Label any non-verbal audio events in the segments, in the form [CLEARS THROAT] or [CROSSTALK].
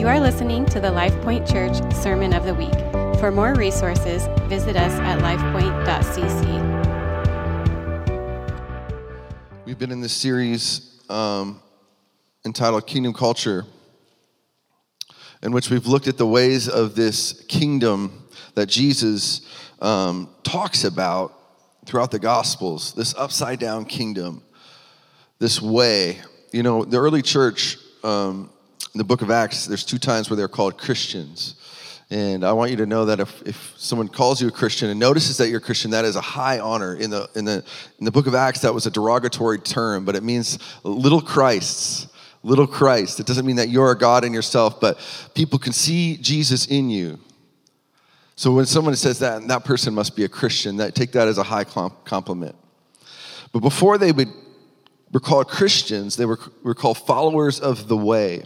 You are listening to the LifePoint Church Sermon of the Week. For more resources, visit us at lifepoint.cc. We've been in this series um, entitled Kingdom Culture, in which we've looked at the ways of this kingdom that Jesus um, talks about throughout the Gospels, this upside down kingdom, this way. You know, the early church, um, in the book of Acts, there's two times where they're called Christians. And I want you to know that if, if someone calls you a Christian and notices that you're a Christian, that is a high honor. In the, in, the, in the book of Acts, that was a derogatory term, but it means little Christs. Little Christ. It doesn't mean that you're a God in yourself, but people can see Jesus in you. So when someone says that, that person must be a Christian, that, take that as a high compliment. But before they would, were called Christians, they were, were called followers of the way.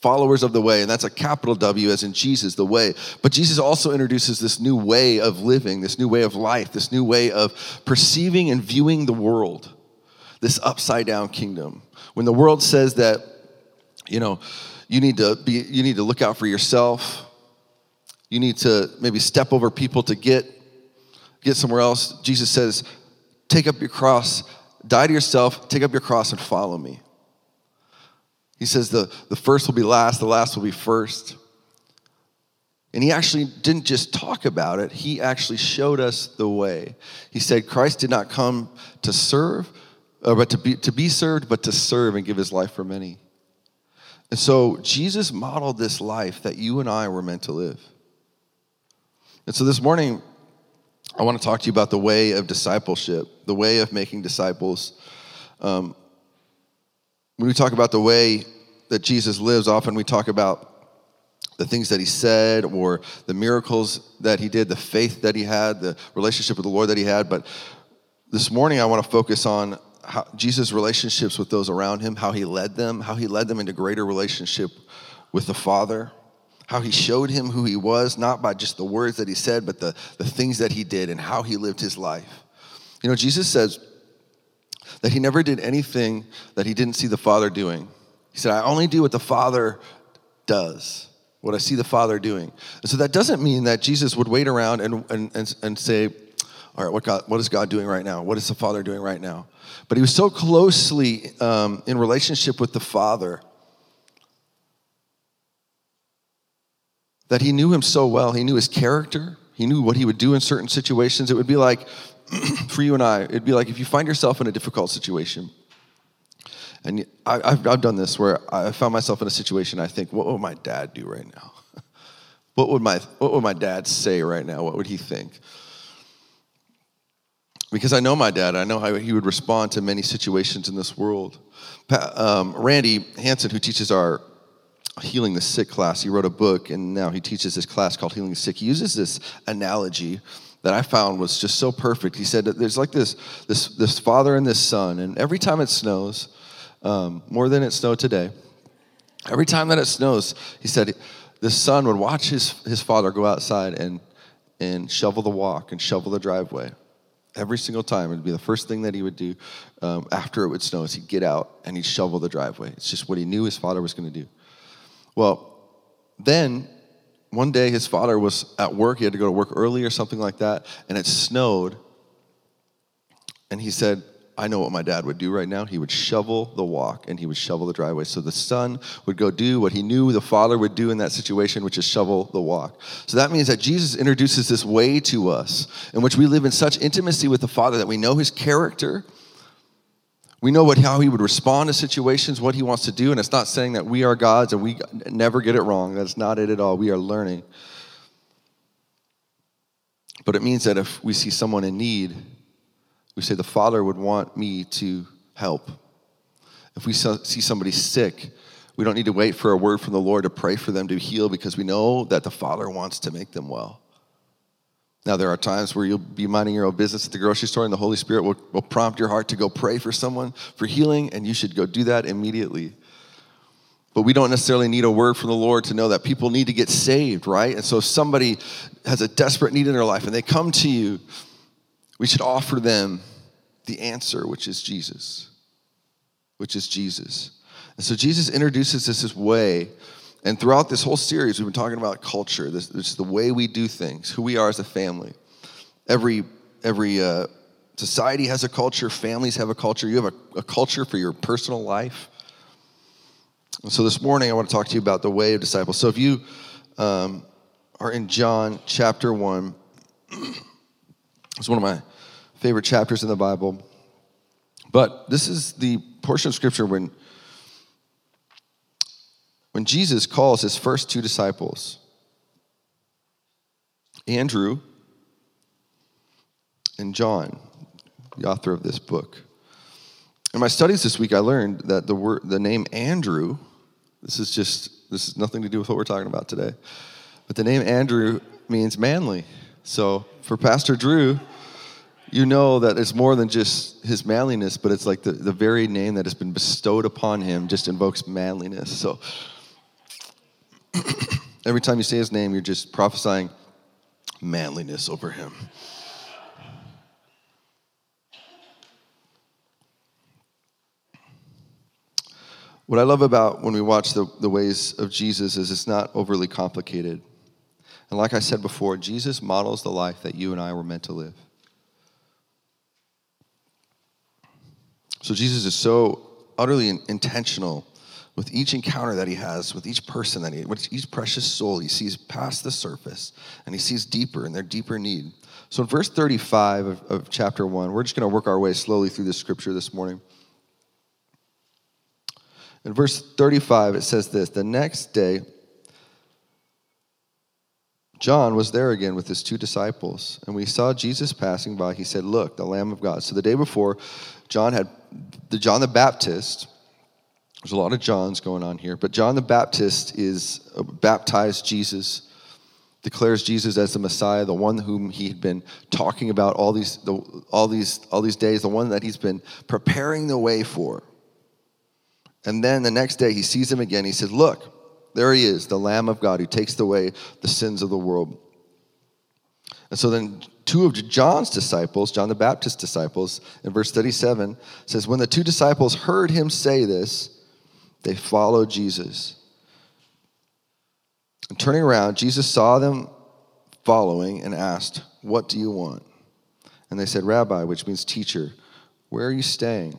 Followers of the way, and that's a capital W as in Jesus, the way. But Jesus also introduces this new way of living, this new way of life, this new way of perceiving and viewing the world, this upside down kingdom. When the world says that, you know, you need to be, you need to look out for yourself, you need to maybe step over people to get get somewhere else. Jesus says, "Take up your cross, die to yourself, take up your cross and follow me." He says the, the first will be last, the last will be first. And he actually didn't just talk about it, he actually showed us the way. He said, Christ did not come to serve, uh, but to be, to be served, but to serve and give his life for many. And so Jesus modeled this life that you and I were meant to live. And so this morning, I want to talk to you about the way of discipleship, the way of making disciples. Um, when we talk about the way that Jesus lives, often we talk about the things that he said or the miracles that he did, the faith that he had, the relationship with the Lord that he had. But this morning, I want to focus on how Jesus' relationships with those around him, how he led them, how he led them into greater relationship with the Father how he showed him who he was, not by just the words that he said, but the, the things that he did and how he lived his life. You know, Jesus says that he never did anything that he didn't see the Father doing. He said, I only do what the Father does, what I see the Father doing. And so that doesn't mean that Jesus would wait around and, and, and, and say, all right, what, God, what is God doing right now? What is the Father doing right now? But he was so closely um, in relationship with the Father that he knew him so well. He knew his character, he knew what he would do in certain situations. It would be like, [CLEARS THROAT] for you and I, it'd be like if you find yourself in a difficult situation. And I, have I've done this where I found myself in a situation I think, what would my dad do right now? [LAUGHS] what, would my, what would my dad say right now? What would he think? Because I know my dad, I know how he would respond to many situations in this world. Um, Randy Hanson, who teaches our Healing the Sick class. He wrote a book and now he teaches this class called Healing the Sick. He uses this analogy that I found was just so perfect. He said there's like this, this, this father and this son, and every time it snows, um, more than it snowed today, every time that it snows, he said the son would watch his, his father go outside and, and shovel the walk and shovel the driveway. Every single time, it'd be the first thing that he would do um, after it would snow is he'd get out and he'd shovel the driveway. It's just what he knew his father was going to do. Well, then one day his father was at work. He had to go to work early or something like that, and it snowed. And he said, I know what my dad would do right now. He would shovel the walk and he would shovel the driveway. So the son would go do what he knew the father would do in that situation, which is shovel the walk. So that means that Jesus introduces this way to us in which we live in such intimacy with the Father that we know his character, we know what, how he would respond to situations, what he wants to do, and it's not saying that we are gods and we never get it wrong. That's not it at all. We are learning. But it means that if we see someone in need, we say, The Father would want me to help. If we see somebody sick, we don't need to wait for a word from the Lord to pray for them to heal because we know that the Father wants to make them well. Now, there are times where you'll be minding your own business at the grocery store, and the Holy Spirit will, will prompt your heart to go pray for someone for healing, and you should go do that immediately. But we don't necessarily need a word from the Lord to know that people need to get saved, right? And so if somebody has a desperate need in their life and they come to you, we should offer them the answer, which is Jesus. Which is Jesus. And so Jesus introduces us this way And throughout this whole series, we've been talking about culture, this, this is the way we do things, who we are as a family. Every, every uh, society has a culture, families have a culture. You have a, a culture for your personal life. And so this morning, I want to talk to you about the way of disciples. So if you um, are in John chapter 1, [CLEARS THROAT] it's one of my favorite chapters in the Bible. But this is the portion of scripture when when Jesus calls his first two disciples, Andrew and John, the author of this book. In my studies this week, I learned that the word, the name Andrew, this is just, this has nothing to do with what we're talking about today, but the name Andrew means manly. So for Pastor Drew, you know that it's more than just his manliness, but it's like the, the very name that has been bestowed upon him just invokes manliness. So every time you say his name, you're just prophesying manliness over him. What I love about when we watch the, the ways of Jesus is it's not overly complicated. And like I said before, Jesus models the life that you and I were meant to live. So Jesus is so utterly intentional with each encounter that he has, with each person that he, with each precious soul, he sees past the surface and he sees deeper and their deeper need. So in verse 35 of, of chapter 1, we're just going to work our way slowly through this scripture this morning. In verse 35, it says this The next day, John was there again with his two disciples, and we saw Jesus passing by. He said, Look, the Lamb of God. So the day before, John had the John the Baptist. There's a lot of Johns going on here, but John the Baptist is uh, baptized Jesus, declares Jesus as the Messiah, the one whom he had been talking about all these, the, all these, all these days, the one that he's been preparing the way for. And then the next day he sees him again. He says, Look, there he is, the Lamb of God who takes away the sins of the world. And so then two of John's disciples, John the Baptist's disciples, in verse 37 says, When the two disciples heard him say this, they followed Jesus. And turning around, Jesus saw them following and asked, What do you want? And they said, Rabbi, which means teacher, where are you staying?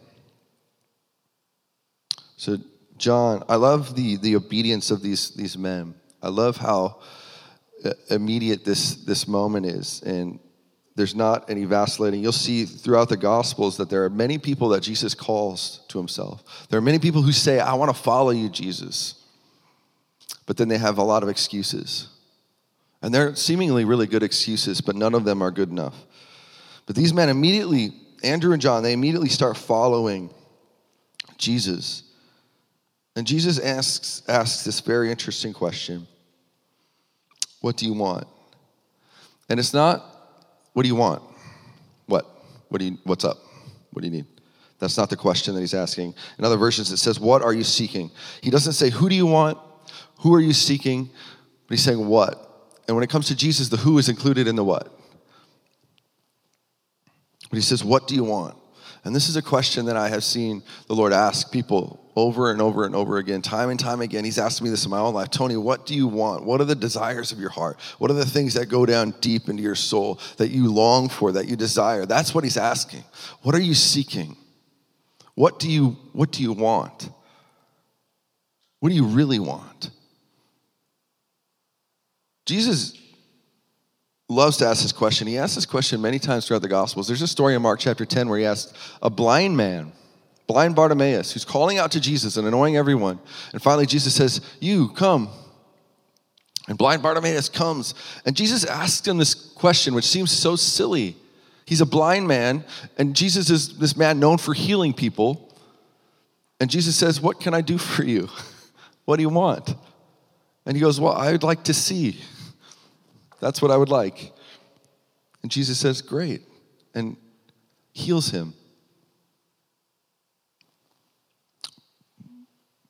So, John, I love the, the obedience of these, these men. I love how uh, immediate this, this moment is. And there's not any vacillating. You'll see throughout the Gospels that there are many people that Jesus calls to himself. There are many people who say, I want to follow you, Jesus. But then they have a lot of excuses. And they're seemingly really good excuses, but none of them are good enough. But these men immediately, Andrew and John, they immediately start following Jesus. And Jesus asks, asks this very interesting question What do you want? And it's not, What do you want? What? What do you, what's up? What do you need? That's not the question that he's asking. In other versions, it says, What are you seeking? He doesn't say, Who do you want? Who are you seeking? But he's saying, What? And when it comes to Jesus, the who is included in the what. But he says, What do you want? And this is a question that I have seen the Lord ask people over and over and over again, time and time again. He's asked me this in my own life Tony, what do you want? What are the desires of your heart? What are the things that go down deep into your soul that you long for, that you desire? That's what he's asking. What are you seeking? What do you, what do you want? What do you really want? Jesus loves to ask this question. He asks this question many times throughout the Gospels. There's a story in Mark chapter 10 where he asked a blind man, blind Bartimaeus, who's calling out to Jesus and annoying everyone. And finally, Jesus says, You, come. And blind Bartimaeus comes. And Jesus asks him this question, which seems so silly. He's a blind man, and Jesus is this man known for healing people. And Jesus says, What can I do for you? [LAUGHS] what do you want? And he goes, Well, I'd like to see. That's what I would like. And Jesus says, Great, and heals him.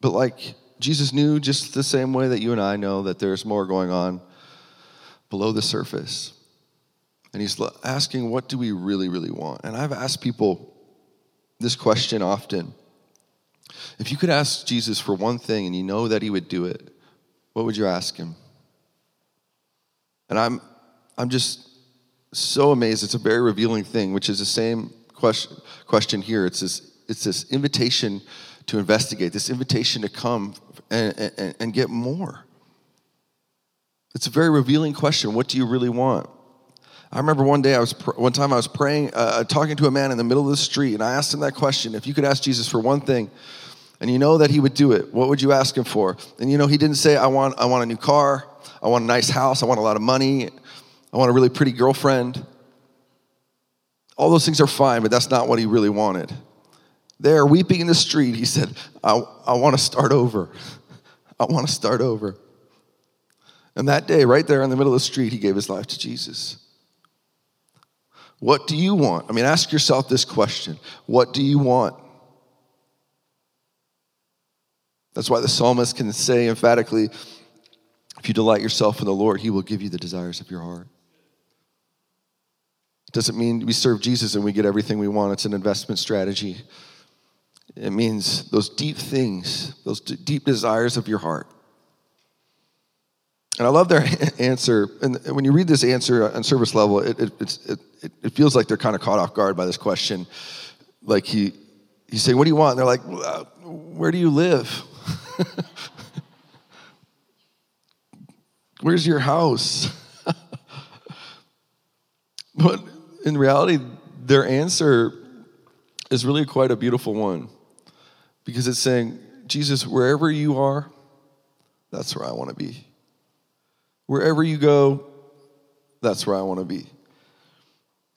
But like Jesus knew just the same way that you and I know that there's more going on below the surface. And he's asking, what do we really, really want? And I've asked people this question often. If you could ask Jesus for one thing and you know that he would do it, what would you ask him? And I'm, I'm just so amazed. It's a very revealing thing, which is the same question, question here. It's this, it's this invitation to investigate, this invitation to come and, and, and get more. It's a very revealing question. What do you really want? I remember one day I was one time I was praying, uh, talking to a man in the middle of the street, and I asked him that question: If you could ask Jesus for one thing, and you know that he would do it, what would you ask him for? And you know he didn't say, "I want, I want a new car, I want a nice house, I want a lot of money, I want a really pretty girlfriend." All those things are fine, but that's not what he really wanted. There, weeping in the street, he said, "I, I want to start over. I want to start over." And that day, right there in the middle of the street, he gave his life to Jesus. What do you want? I mean, ask yourself this question What do you want? That's why the psalmist can say emphatically, if you delight yourself in the Lord, he will give you the desires of your heart. It doesn't mean we serve Jesus and we get everything we want. It's an investment strategy. It means those deep things, those deep desires of your heart. And I love their [LAUGHS] answer. And when you read this answer on service level, it, it, it, it feels like they're kind of caught off guard by this question. Like he, he's saying, What do you want? And they're like, uh, Where do you live? [LAUGHS] Where's your house? [LAUGHS] but in reality, their answer is really quite a beautiful one because it's saying, Jesus, wherever you are, that's where I want to be. Wherever you go, that's where I want to be.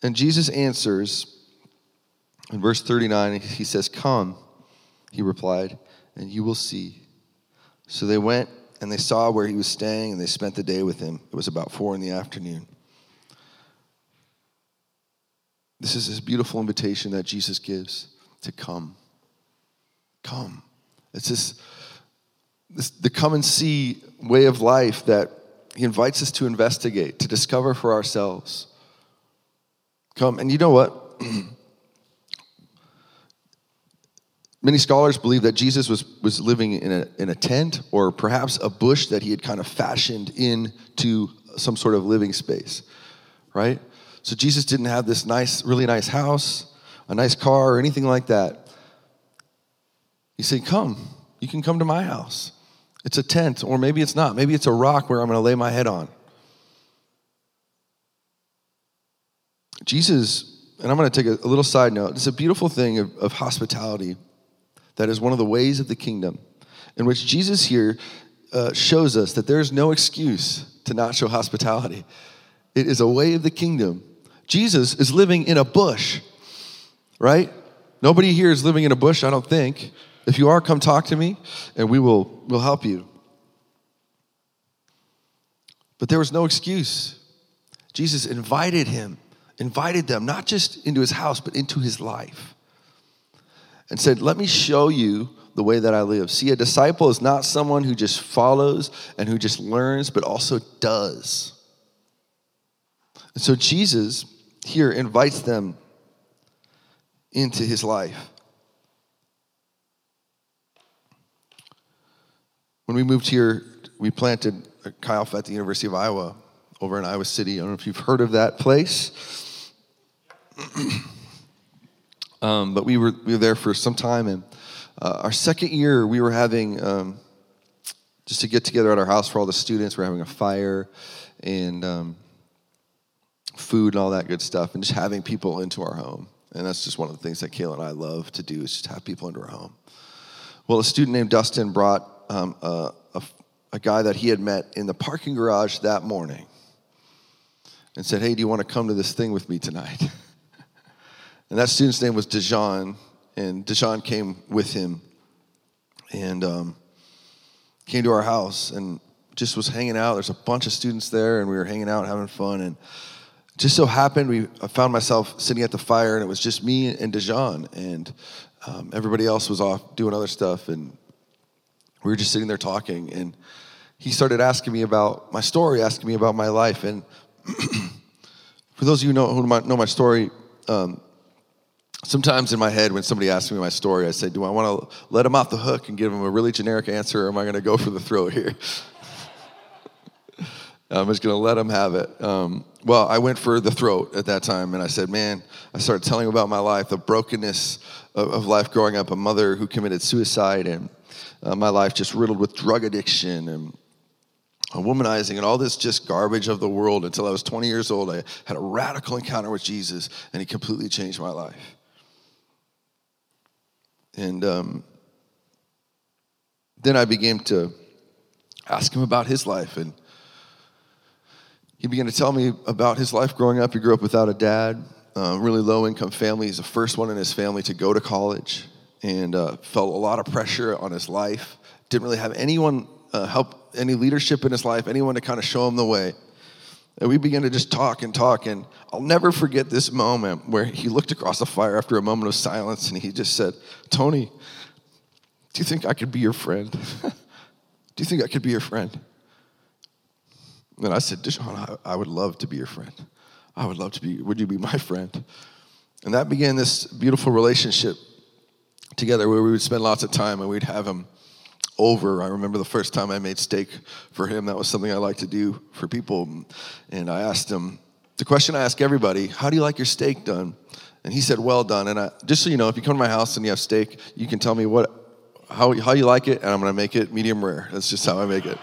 And Jesus answers in verse 39, he says, Come, he replied, and you will see. So they went and they saw where he was staying and they spent the day with him. It was about four in the afternoon. This is this beautiful invitation that Jesus gives to come. Come. It's this, this the come and see way of life that he invites us to investigate, to discover for ourselves. Come, and you know what? [CLEARS THROAT] Many scholars believe that Jesus was, was living in a, in a tent or perhaps a bush that he had kind of fashioned into some sort of living space, right? So Jesus didn't have this nice, really nice house, a nice car, or anything like that. He said, Come, you can come to my house. It's a tent, or maybe it's not. Maybe it's a rock where I'm going to lay my head on. Jesus, and I'm going to take a, little side note, it's a beautiful thing of, of hospitality that is one of the ways of the kingdom, in which Jesus here uh, shows us that there is no excuse to not show hospitality. It is a way of the kingdom. Jesus is living in a bush, right? Nobody here is living in a bush, I don't think. If you are, come talk to me and we will we'll help you. But there was no excuse. Jesus invited him, invited them, not just into his house, but into his life. And said, Let me show you the way that I live. See, a disciple is not someone who just follows and who just learns, but also does. And so Jesus here invites them into his life. When we moved here, we planted a Alpha at the University of Iowa over in Iowa City. I don't know if you've heard of that place. [CLEARS THROAT] um, but we were, we were there for some time. And uh, our second year, we were having um, just to get together at our house for all the students. We're having a fire and um, food and all that good stuff, and just having people into our home. And that's just one of the things that Kayla and I love to do is just have people into our home. Well, a student named Dustin brought um, a, a, a guy that he had met in the parking garage that morning and said, Hey, do you want to come to this thing with me tonight? [LAUGHS] and that student's name was Dejan, and Dejan came with him and um, came to our house and just was hanging out. There's a bunch of students there, and we were hanging out, having fun. And just so happened, we I found myself sitting at the fire, and it was just me and Dejan, and um, everybody else was off doing other stuff. And we were just sitting there talking, and he started asking me about my story, asking me about my life. And [CLEARS THROAT] for those of you who know, who know my story, um, sometimes in my head when somebody asks me my story, I say, Do I want to let him off the hook and give him a really generic answer, or am I going to go for the throat here? [LAUGHS] I'm just going to let him have it. Um, well, I went for the throat at that time, and I said, Man, I started telling him about my life, the brokenness of, of life growing up, a mother who committed suicide, and uh, my life just riddled with drug addiction and womanizing and all this just garbage of the world until I was 20 years old. I had a radical encounter with Jesus, and he completely changed my life. And um, then I began to ask him about his life, and he began to tell me about his life growing up. He grew up without a dad, uh, really low income family. He's the first one in his family to go to college, and uh, felt a lot of pressure on his life. Didn't really have anyone uh, help any leadership in his life, anyone to kind of show him the way. And we began to just talk and talk. And I'll never forget this moment where he looked across the fire after a moment of silence and he just said, Tony, do you think I could be your friend? [LAUGHS] do you think I could be your friend? And I said, Deshaun, I, I would love to be your friend. I would love to be, would you be my friend? And that began this beautiful relationship together where we would spend lots of time and we'd have him over. I remember the first time I made steak for him. That was something I like to do for people. And I asked him the question I ask everybody How do you like your steak done? And he said, Well done. And I, just so you know, if you come to my house and you have steak, you can tell me what, how, how you like it, and I'm going to make it medium rare. That's just how I make it.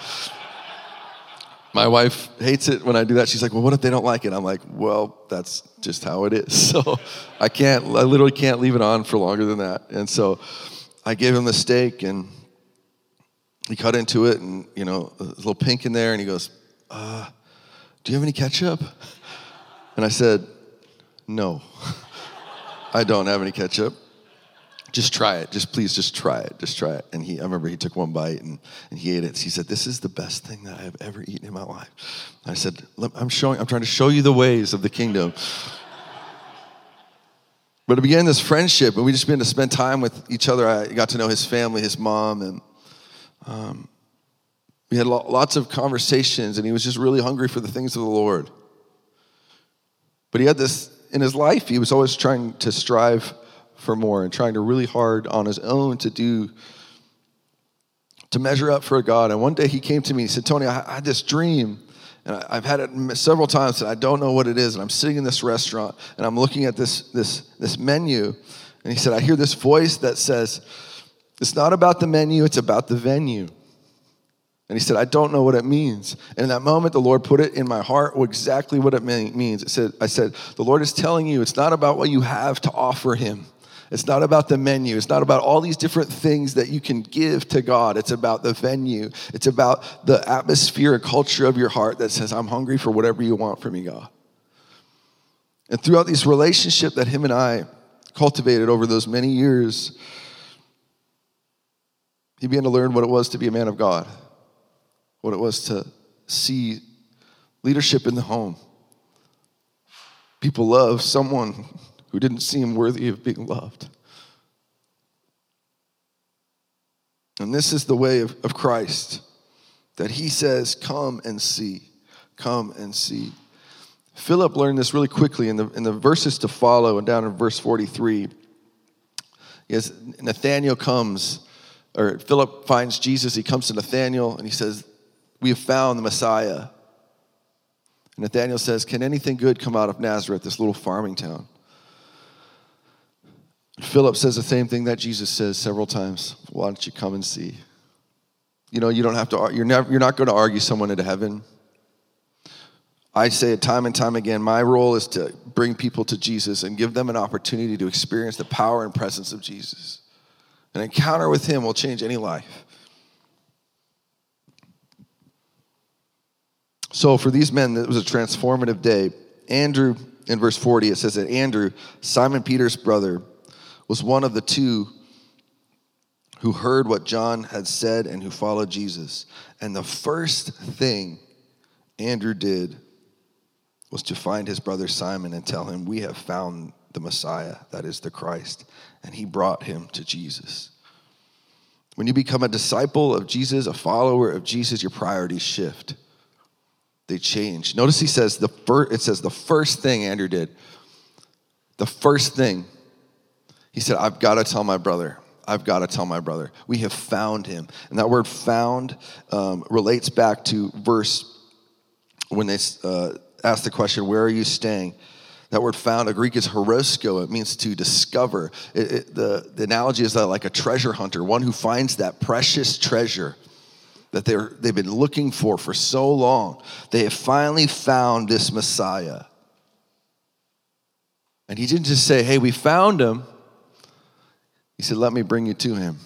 My wife hates it when I do that. She's like, "Well, what if they don't like it?" I'm like, "Well, that's just how it is." [LAUGHS] So I can't, I literally can't leave it on for longer than that. And so I gave him the steak, and he cut into it and, you know, a little pink in there, and he goes, uh, Do you have any ketchup? And I said, No, [LAUGHS] I don't have any ketchup. Just try it. Just please, just try it. Just try it. And he, I remember he took one bite and, and he ate it. He said, This is the best thing that I have ever eaten in my life. I said, I'm showing, I'm trying to show you the ways of the kingdom. But it began this friendship, and we just began to spend time with each other. I got to know his family, his mom, and um, we had lots of conversations, and he was just really hungry for the things of the Lord. But he had this in his life, he was always trying to strive for more and trying to really hard on his own to do, to measure up for God. And one day he came to me, he said, Tony, I had this dream. And I've had it several times, and I don't know what it is. And I'm sitting in this restaurant, and I'm looking at this, this, this menu. And he said, I hear this voice that says, it's not about the menu, it's about the venue. And he said, I don't know what it means. And in that moment, the Lord put it in my heart exactly what it means. It said, I said, the Lord is telling you it's not about what you have to offer him. It's not about the menu. It's not about all these different things that you can give to God. It's about the venue. It's about the atmosphere and culture of your heart that says, I'm hungry for whatever you want from me, God. And throughout this relationship that him and I cultivated over those many years, he began to learn what it was to be a man of God, what it was to see leadership in the home. People love someone who didn't seem worthy of being loved. And this is the way of, of Christ that he says, Come and see. Come and see. Philip learned this really quickly in the, in the verses to follow, and down in verse 43. Yes, Nathanael comes or Philip finds Jesus. He comes to Nathanael and he says, We have found the Messiah. And Nathanael says, Can anything good come out of Nazareth, this little farming town? Philip says the same thing that Jesus says several times. Why don't you come and see? You know, you don't have to, you're, never, you're not going to argue someone into heaven. I say it time and time again my role is to bring people to Jesus and give them an opportunity to experience the power and presence of Jesus. An encounter with Him will change any life. So, for these men, it was a transformative day. Andrew, in verse 40, it says that Andrew, Simon Peter's brother, was one of the two who heard what John had said and who followed Jesus. And the first thing Andrew did was to find his brother Simon and tell him, We have found the Messiah, that is the Christ and he brought him to Jesus. When you become a disciple of Jesus, a follower of Jesus, your priorities shift. They change. Notice he says the first, it says the first thing Andrew did. The first thing. He said, I've got to tell my brother. I've got to tell my brother. We have found him. And that word found um, relates back to verse when they uh, ask the question, Where are you staying? That word found, a Greek is heurisko. It means to discover. It, it, the, the analogy is that like a treasure hunter, one who finds that precious treasure that they're, they've been looking for for so long. They have finally found this Messiah. And he didn't just say, Hey, we found him. He said, Let me bring you to him.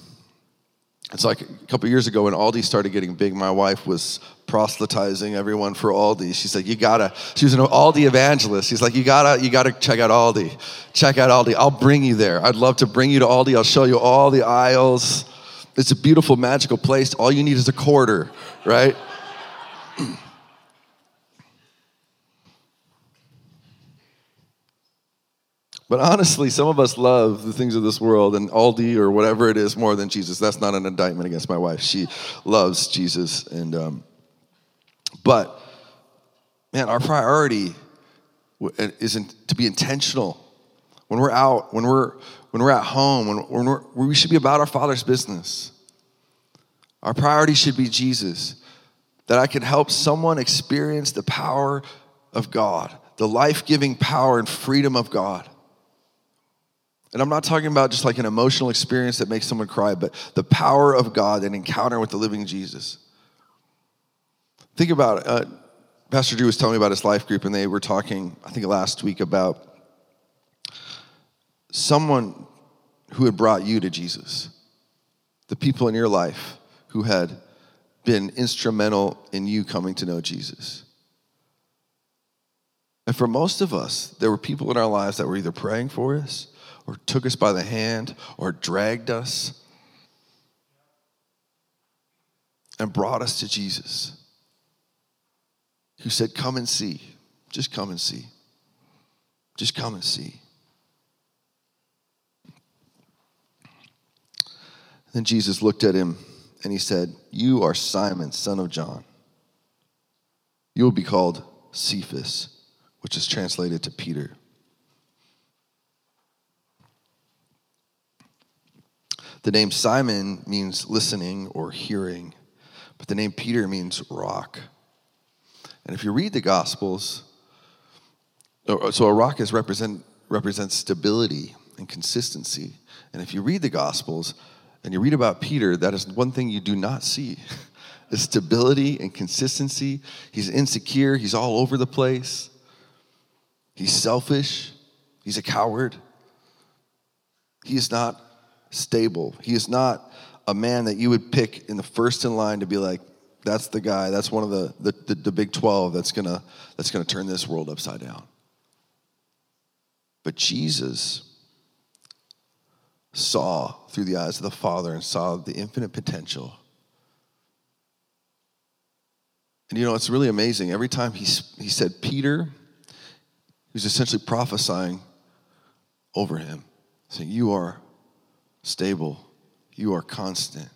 It's like a couple years ago when Aldi started getting big, my wife was proselytizing everyone for Aldi. She's like, you gotta, she was an Aldi evangelist. She's like, you gotta, you gotta check out Aldi. Check out Aldi. I'll bring you there. I'd love to bring you to Aldi. I'll show you all the aisles. It's a beautiful, magical place. All you need is a quarter, right? [CLEARS THROAT] But honestly, some of us love the things of this world and Aldi or whatever it is more than Jesus. That's not an indictment against my wife. She loves Jesus, and um, but man, our priority isn't to be intentional when we're out, when we're when we're at home, when, when we're, we should be about our Father's business. Our priority should be Jesus. That I can help someone experience the power of God, the life giving power and freedom of God. And I'm not talking about just like an emotional experience that makes someone cry, but the power of God and encounter with the living Jesus. Think about it. Uh, Pastor Drew was telling me about his life group, and they were talking, I think last week, about someone who had brought you to Jesus, the people in your life who had been instrumental in you coming to know Jesus. And for most of us, there were people in our lives that were either praying for us or took us by the hand or dragged us and brought us to Jesus, who said, Come and see. Just come and see. Just come and see. Then Jesus looked at him and he said, You are Simon, son of John. You will be called Cephas, which is translated to Peter. The name Simon means listening or hearing, but the name Peter means rock. And if you read the Gospels, so a rock is represent, represents stability and consistency. And if you read the Gospels and you read about Peter, that is one thing you do not see. [LAUGHS] is stability and consistency. He's insecure, he's all over the place. He's selfish, he's a coward. He is not stable. He is not a man that you would pick in the first in line to be like, that's the guy, that's one of the, the, the, the Big 12 that's gonna, that's gonna turn this world upside down. But Jesus saw through the eyes of the Father and saw the infinite potential. And you know, it's really amazing. Every time he, he said Peter, he was essentially prophesying over him, saying, You are stable, you are constant.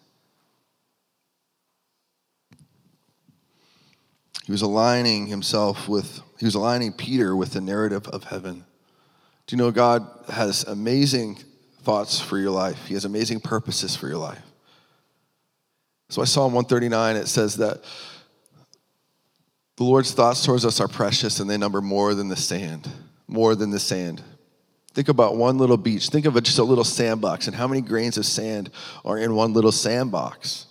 He was aligning himself with, he was aligning Peter with the narrative of heaven. Do you know God has amazing thoughts for your life? He has amazing purposes for your life. So I Psalm 139, it says that the Lord's thoughts towards us are precious and they number more than the sand, more than the sand. Think about one little beach. Think of just a little sandbox and how many grains of sand are in one little sandbox.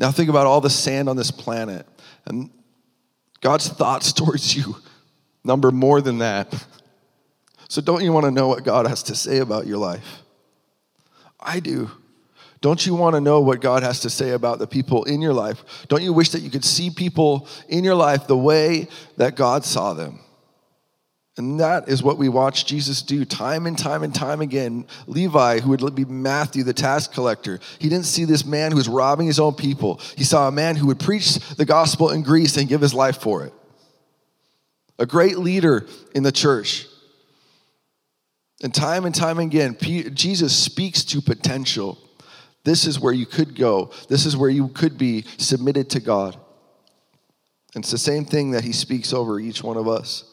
Now think about all the sand on this planet and God's thoughts [LAUGHS] towards you number more than that. So don't you want to know what God has to say about your life? I do. Don't you want to know what God has to say about the people in your life? Don't you wish that you could see people in your life the way that God saw them? And that is what we watch Jesus do time and time and time again. Levi, who would be Matthew, the tax collector, he didn't see this man who was robbing his own people. He saw a man who would preach the gospel in Greece and give his life for it. A great leader in the church. And time and time again, Jesus speaks to potential. This is where you could go, this is where you could be submitted to God. And it's the same thing that he speaks over each one of us.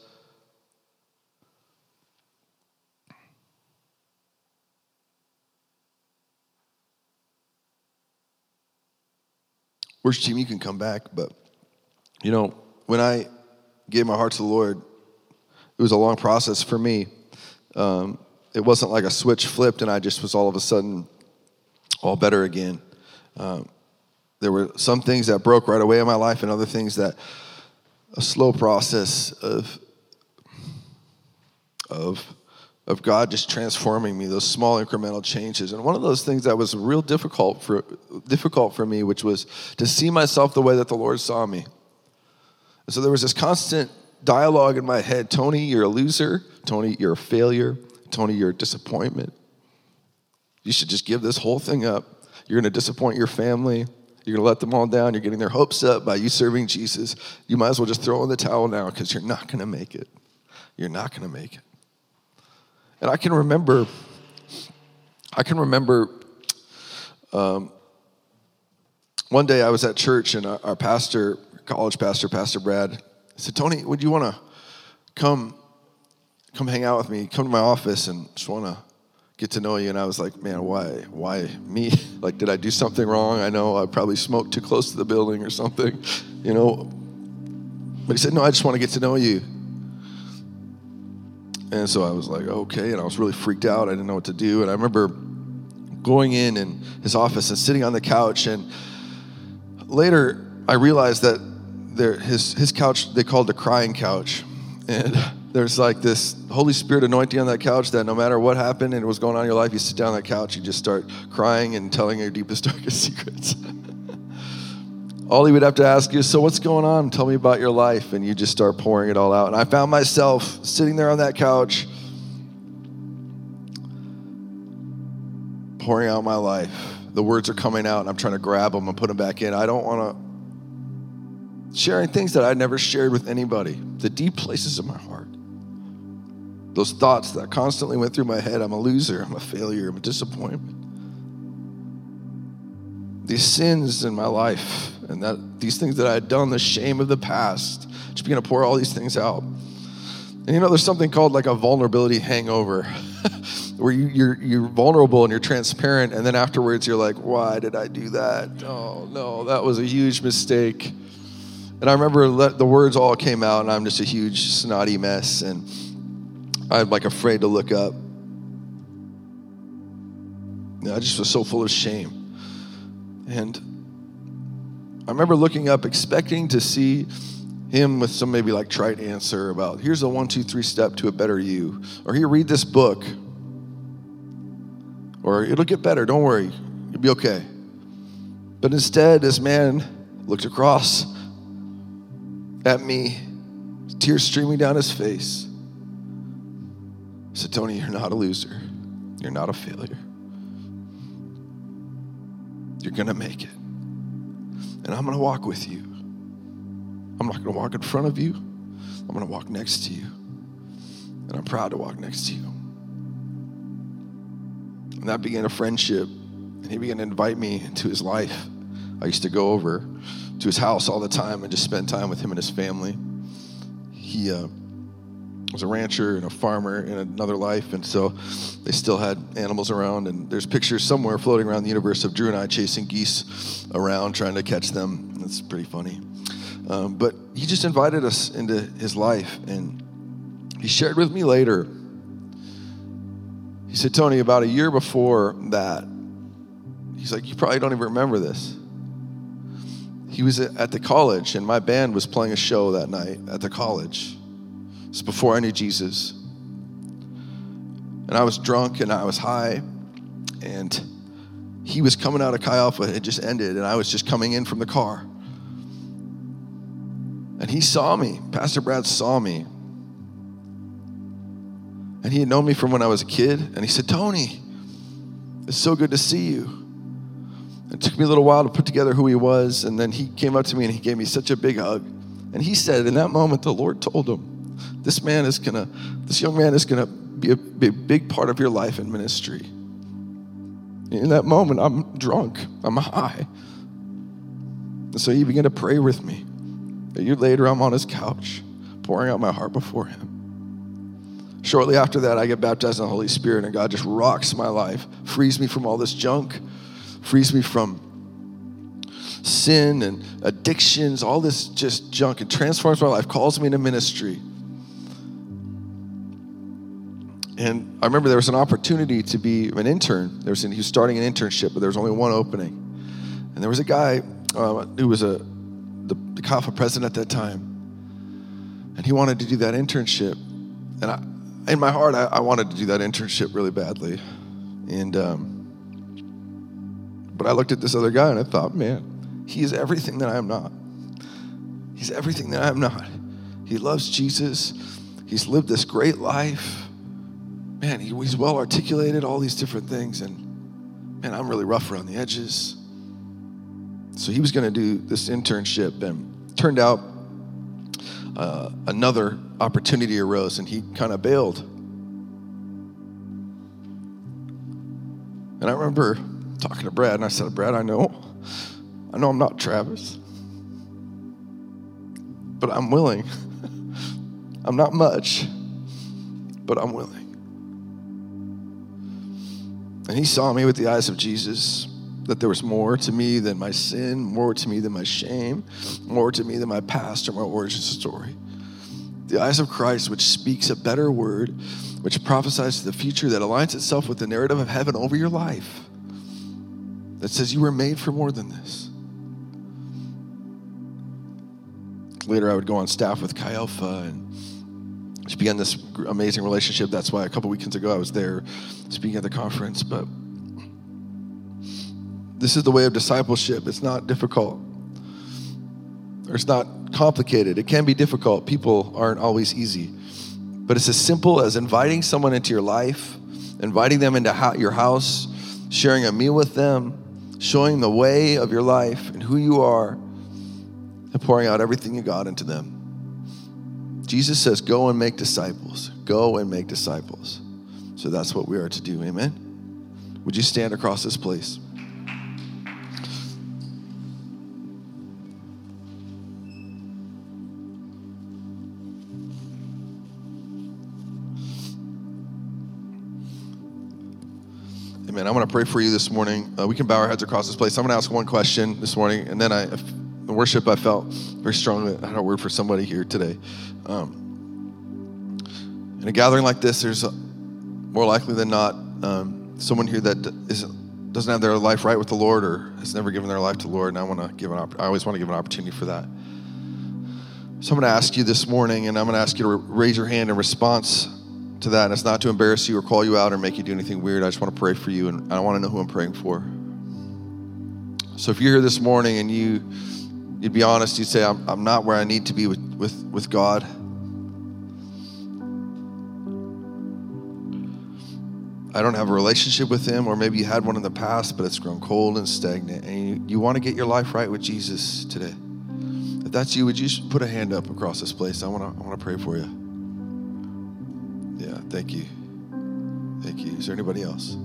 Worship team, you can come back, but you know, when I gave my heart to the Lord, it was a long process for me. Um, it wasn't like a switch flipped and I just was all of a sudden all better again. Um, there were some things that broke right away in my life and other things that a slow process of of of God just transforming me, those small incremental changes. And one of those things that was real difficult for difficult for me, which was to see myself the way that the Lord saw me. And so there was this constant dialogue in my head, Tony, you're a loser. Tony, you're a failure. Tony, you're a disappointment. You should just give this whole thing up. You're going to disappoint your family. You're going to let them all down. You're getting their hopes up by you serving Jesus. You might as well just throw in the towel now because you're not going to make it. You're not going to make it. And I can remember, I can remember um, one day I was at church and our, our pastor, college pastor, Pastor Brad, said, Tony, would you want to come, come hang out with me? Come to my office and just want to get to know you. And I was like, man, why? Why me? [LAUGHS] like, did I do something wrong? I know I probably smoked too close to the building or something, you know. But he said, no, I just want to get to know you. And so I was like, okay. And I was really freaked out. I didn't know what to do. And I remember going in in his office and sitting on the couch. And later, I realized that there, his, his couch, they called the crying couch. And [LAUGHS] there's like this Holy Spirit anointing on that couch that no matter what happened and was going on in your life, you sit down on that couch, you just start crying and telling your deepest, [LAUGHS] darkest secrets. [LAUGHS] all he would have to ask you is, So, what's going on? Tell me about your life. And you just start pouring it all out. And I found myself sitting there on that couch, pouring out my life. The words are coming out, and I'm trying to grab them and put them back in. I don't want to sharing things that I never shared with anybody, the deep places of my heart. Those thoughts that constantly went through my head I'm a loser, I'm a failure, I'm a disappointment. These sins in my life and that these things that I had done, the shame of the past, just begin to pour all these things out. And you know, there's something called like a vulnerability hangover, [LAUGHS] where you, you're you're vulnerable and you're transparent, and then afterwards you're like, why did I do that? Oh no, that was a huge mistake. And I remember the words all came out, and I'm just a huge snotty mess, and I'm like afraid to look up. I just was so full of shame. And I remember looking up, expecting to see him with some maybe like trite answer about here's a one, two, three step to a better you. Or here, read this book. Or it'll get better, don't worry, you'll be okay. But instead, this man looked across at me, tears streaming down his face said, Tony, you're not a loser. You're not a failure. You're going to make it. And I'm going to walk with you. I'm not going to walk in front of you. I'm going to walk next to you. And I'm proud to walk next to you. And that began a friendship. And he began to invite me into his life. I used to go over to his house all the time and just spend time with him and his family. He, uh, was a rancher and a farmer in another life, and so they still had animals around. And there's pictures somewhere floating around the universe of Drew and I chasing geese around, trying to catch them. That's pretty funny. Um, but he just invited us into his life, and he shared with me later. He said, Tony, about a year before that, he's like, You probably don't even remember this. He was at the college, and my band was playing a show that night at the college it's before I knew Jesus. And I was drunk and I was high. And he was coming out of Chi Alpha. It just ended. And I was just coming in from the car. And he saw me. Pastor Brad saw me. And he had known me from when I was a kid. And he said, Tony, it's so good to see you. It took me a little while to put together who he was. And then he came up to me and he gave me such a big hug. And he said, in that moment, the Lord told him, this man is gonna, this young man is gonna be a, be a big part of your life and ministry. In that moment, I'm drunk, I'm high. And so he began to pray with me. A year later, I'm on his couch, pouring out my heart before him. Shortly after that, I get baptized in the Holy Spirit, and God just rocks my life, frees me from all this junk, frees me from sin and addictions, all this just junk. It transforms my life, calls me into ministry. And I remember there was an opportunity to be an intern. There was an, he was starting an internship, but there was only one opening. And there was a guy uh, who was a the, the president at that time, and he wanted to do that internship. And I, in my heart, I, I wanted to do that internship really badly. And um, but I looked at this other guy and I thought, man, he is everything that I am not. He's everything that I am not. He loves Jesus. He's lived this great life. Man, he, he's well articulated, all these different things. And man, I'm really rough around the edges. So he was going to do this internship, and turned out uh, another opportunity arose, and he kind of bailed. And I remember talking to Brad, and I said, Brad, I know, I know I'm not Travis, but I'm willing. [LAUGHS] I'm not much, but I'm willing. And he saw me with the eyes of Jesus, that there was more to me than my sin, more to me than my shame, more to me than my past or my origin story. The eyes of Christ, which speaks a better word, which prophesies to the future that aligns itself with the narrative of heaven over your life that says you were made for more than this. Later, I would go on staff with Chi Alpha and just began this amazing relationship. That's why a couple weekends ago I was there speaking at the conference. But this is the way of discipleship. It's not difficult, or it's not complicated. It can be difficult. People aren't always easy. But it's as simple as inviting someone into your life, inviting them into your house, sharing a meal with them, showing the way of your life and who you are, and pouring out everything you got into them. Jesus says, Go and make disciples. Go and make disciples. So that's what we are to do. Amen. Would you stand across this place? Amen. I want to pray for you this morning. Uh, we can bow our heads across this place. I'm going to ask one question this morning, and then I, in worship, I felt very strongly I had a word for somebody here today. Um, in a gathering like this, there's more likely than not um, someone here that isn't, doesn't have their life right with the Lord or has never given their life to the Lord, and I want to give an. I always want to give an opportunity for that. So I'm going to ask you this morning, and I'm going to ask you to raise your hand in response to that. And it's not to embarrass you or call you out or make you do anything weird. I just want to pray for you, and I want to know who I'm praying for. So if you're here this morning and you you'd be honest, you'd say, I'm, I'm not where I need to be with, with, with God. I don't have a relationship with Him, or maybe you had one in the past, but it's grown cold and stagnant, and you, you want to get your life right with Jesus today. If that's you, would you put a hand up across this place? I want to I want to pray for you. Yeah, thank you. Thank you. Is there anybody else?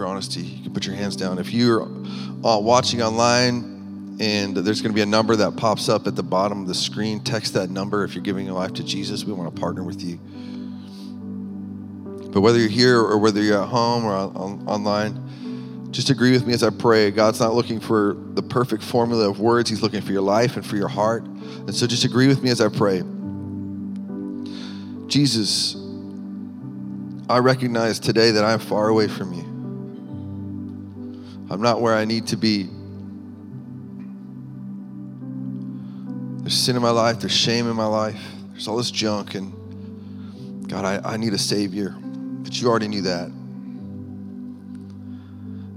For honesty. You can put your hands down. If you're uh, watching online and there's going to be a number that pops up at the bottom of the screen, text that number if you're giving your life to Jesus. We want to partner with you. But whether you're here or whether you're at home or on, online, just agree with me as I pray. God's not looking for the perfect formula of words, He's looking for your life and for your heart. And so just agree with me as I pray. Jesus, I recognize today that I'm far away from you. I'm not where I need to be. There's sin in my life, there's shame in my life, there's all this junk, and God, I, I need a Savior. But you already knew that.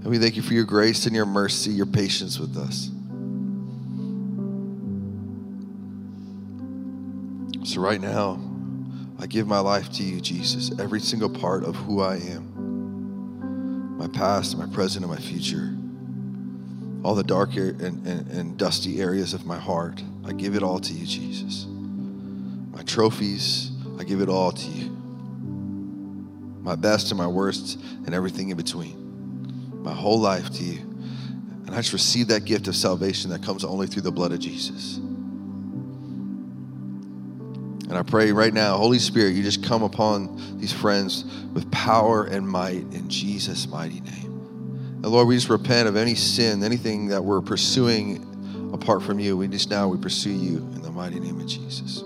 And we thank you for your grace and your mercy, your patience with us. So, right now, I give my life to you, Jesus, every single part of who I am my past, my present, and my future. All the dark and, and, and dusty areas of my heart, I give it all to you, Jesus. My trophies, I give it all to you. My best and my worst, and everything in between. My whole life to you. And I just receive that gift of salvation that comes only through the blood of Jesus. And I pray right now, Holy Spirit, you just come upon these friends with power and might in Jesus' mighty name. And Lord, we just repent of any sin, anything that we're pursuing apart from you. We just now we pursue you in the mighty name of Jesus.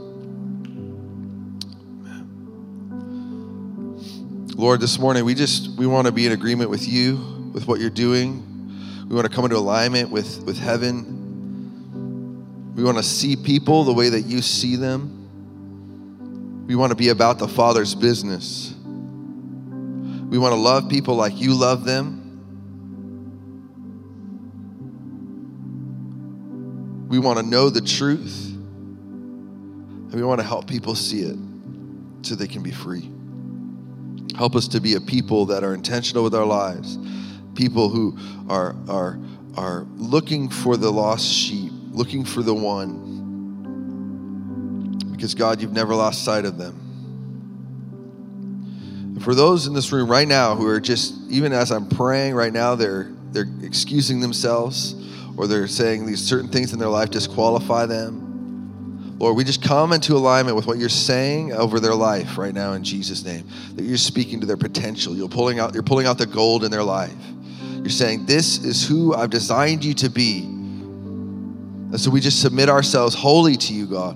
Lord, this morning we just we want to be in agreement with you, with what you're doing. We want to come into alignment with, with heaven. We want to see people the way that you see them. We want to be about the Father's business. We want to love people like you love them. We want to know the truth. And we want to help people see it so they can be free. Help us to be a people that are intentional with our lives, people who are, are, are looking for the lost sheep, looking for the one. Because, God, you've never lost sight of them. And for those in this room right now who are just, even as I'm praying right now, they're, they're excusing themselves or they're saying these certain things in their life disqualify them. Lord, we just come into alignment with what you're saying over their life right now in Jesus' name. That you're speaking to their potential. You're pulling out, you're pulling out the gold in their life. You're saying, This is who I've designed you to be. And so we just submit ourselves wholly to you, God.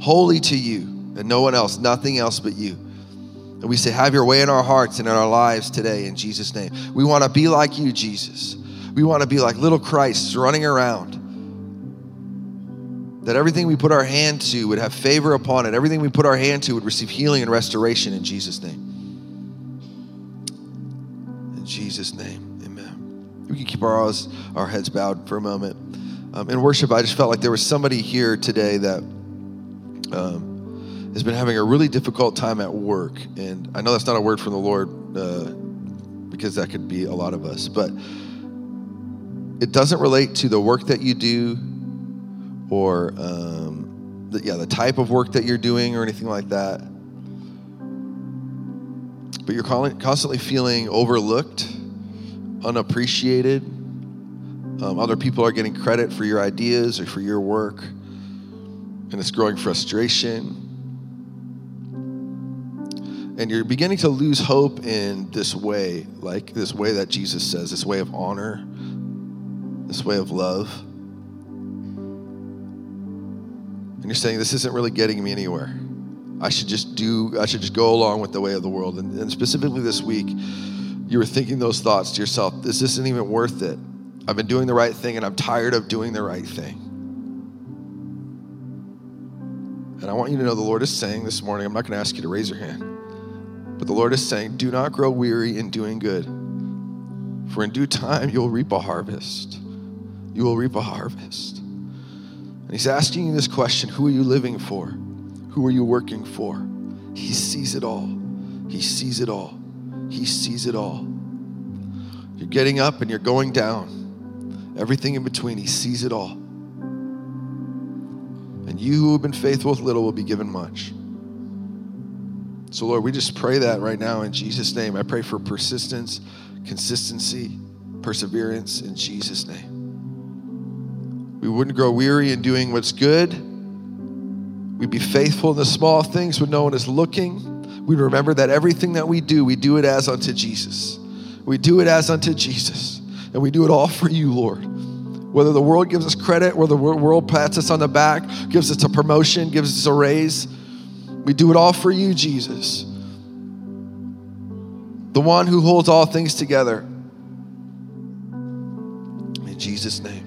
Wholly to you, and no one else, nothing else but you. And we say, Have your way in our hearts and in our lives today in Jesus' name. We want to be like you, Jesus. We want to be like little Christs running around. That everything we put our hand to would have favor upon it. Everything we put our hand to would receive healing and restoration in Jesus' name. In Jesus' name, amen. We can keep our, eyes, our heads bowed for a moment. Um, in worship, I just felt like there was somebody here today that um, has been having a really difficult time at work. And I know that's not a word from the Lord uh, because that could be a lot of us. But it doesn't relate to the work that you do or um, the, yeah, the type of work that you're doing or anything like that. But you're constantly feeling overlooked, unappreciated. Um, other people are getting credit for your ideas or for your work, and it's growing frustration. And you're beginning to lose hope in this way, like this way that Jesus says, this way of honor, this way of love. And you're saying, this isn't really getting me anywhere. I should just do, I should just go along with the way of the world. And, and specifically this week, you were thinking those thoughts to yourself, this isn't even worth it. I've been doing the right thing and I'm tired of doing the right thing. And I want you to know the Lord is saying this morning, I'm not going to ask you to raise your hand, but the Lord is saying, do not grow weary in doing good, for in due time you'll reap a harvest you will reap a harvest. And he's asking you this question Who are you living for? Who are you working for? He sees it all. He sees it all. He sees it all. You're getting up and you're going down. Everything in between, he sees it all. And you who have been faithful with little will be given much. So, Lord, we just pray that right now in Jesus' name. I pray for persistence, consistency, perseverance in Jesus' name. We wouldn't grow weary in doing what's good. We'd be faithful in the small things when no one is looking. We'd remember that everything that we do, we do it as unto Jesus. We do it as unto Jesus. And we do it all for you, Lord. Whether the world gives us credit, whether the world pats us on the back, gives us a promotion, gives us a raise, we do it all for you, Jesus. The one who holds all things together. In Jesus' name.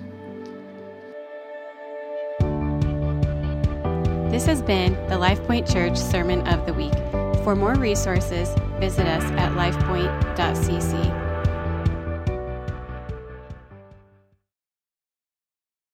This has been the LifePoint Church Sermon of the Week. For more resources, visit us at lifepoint.cc.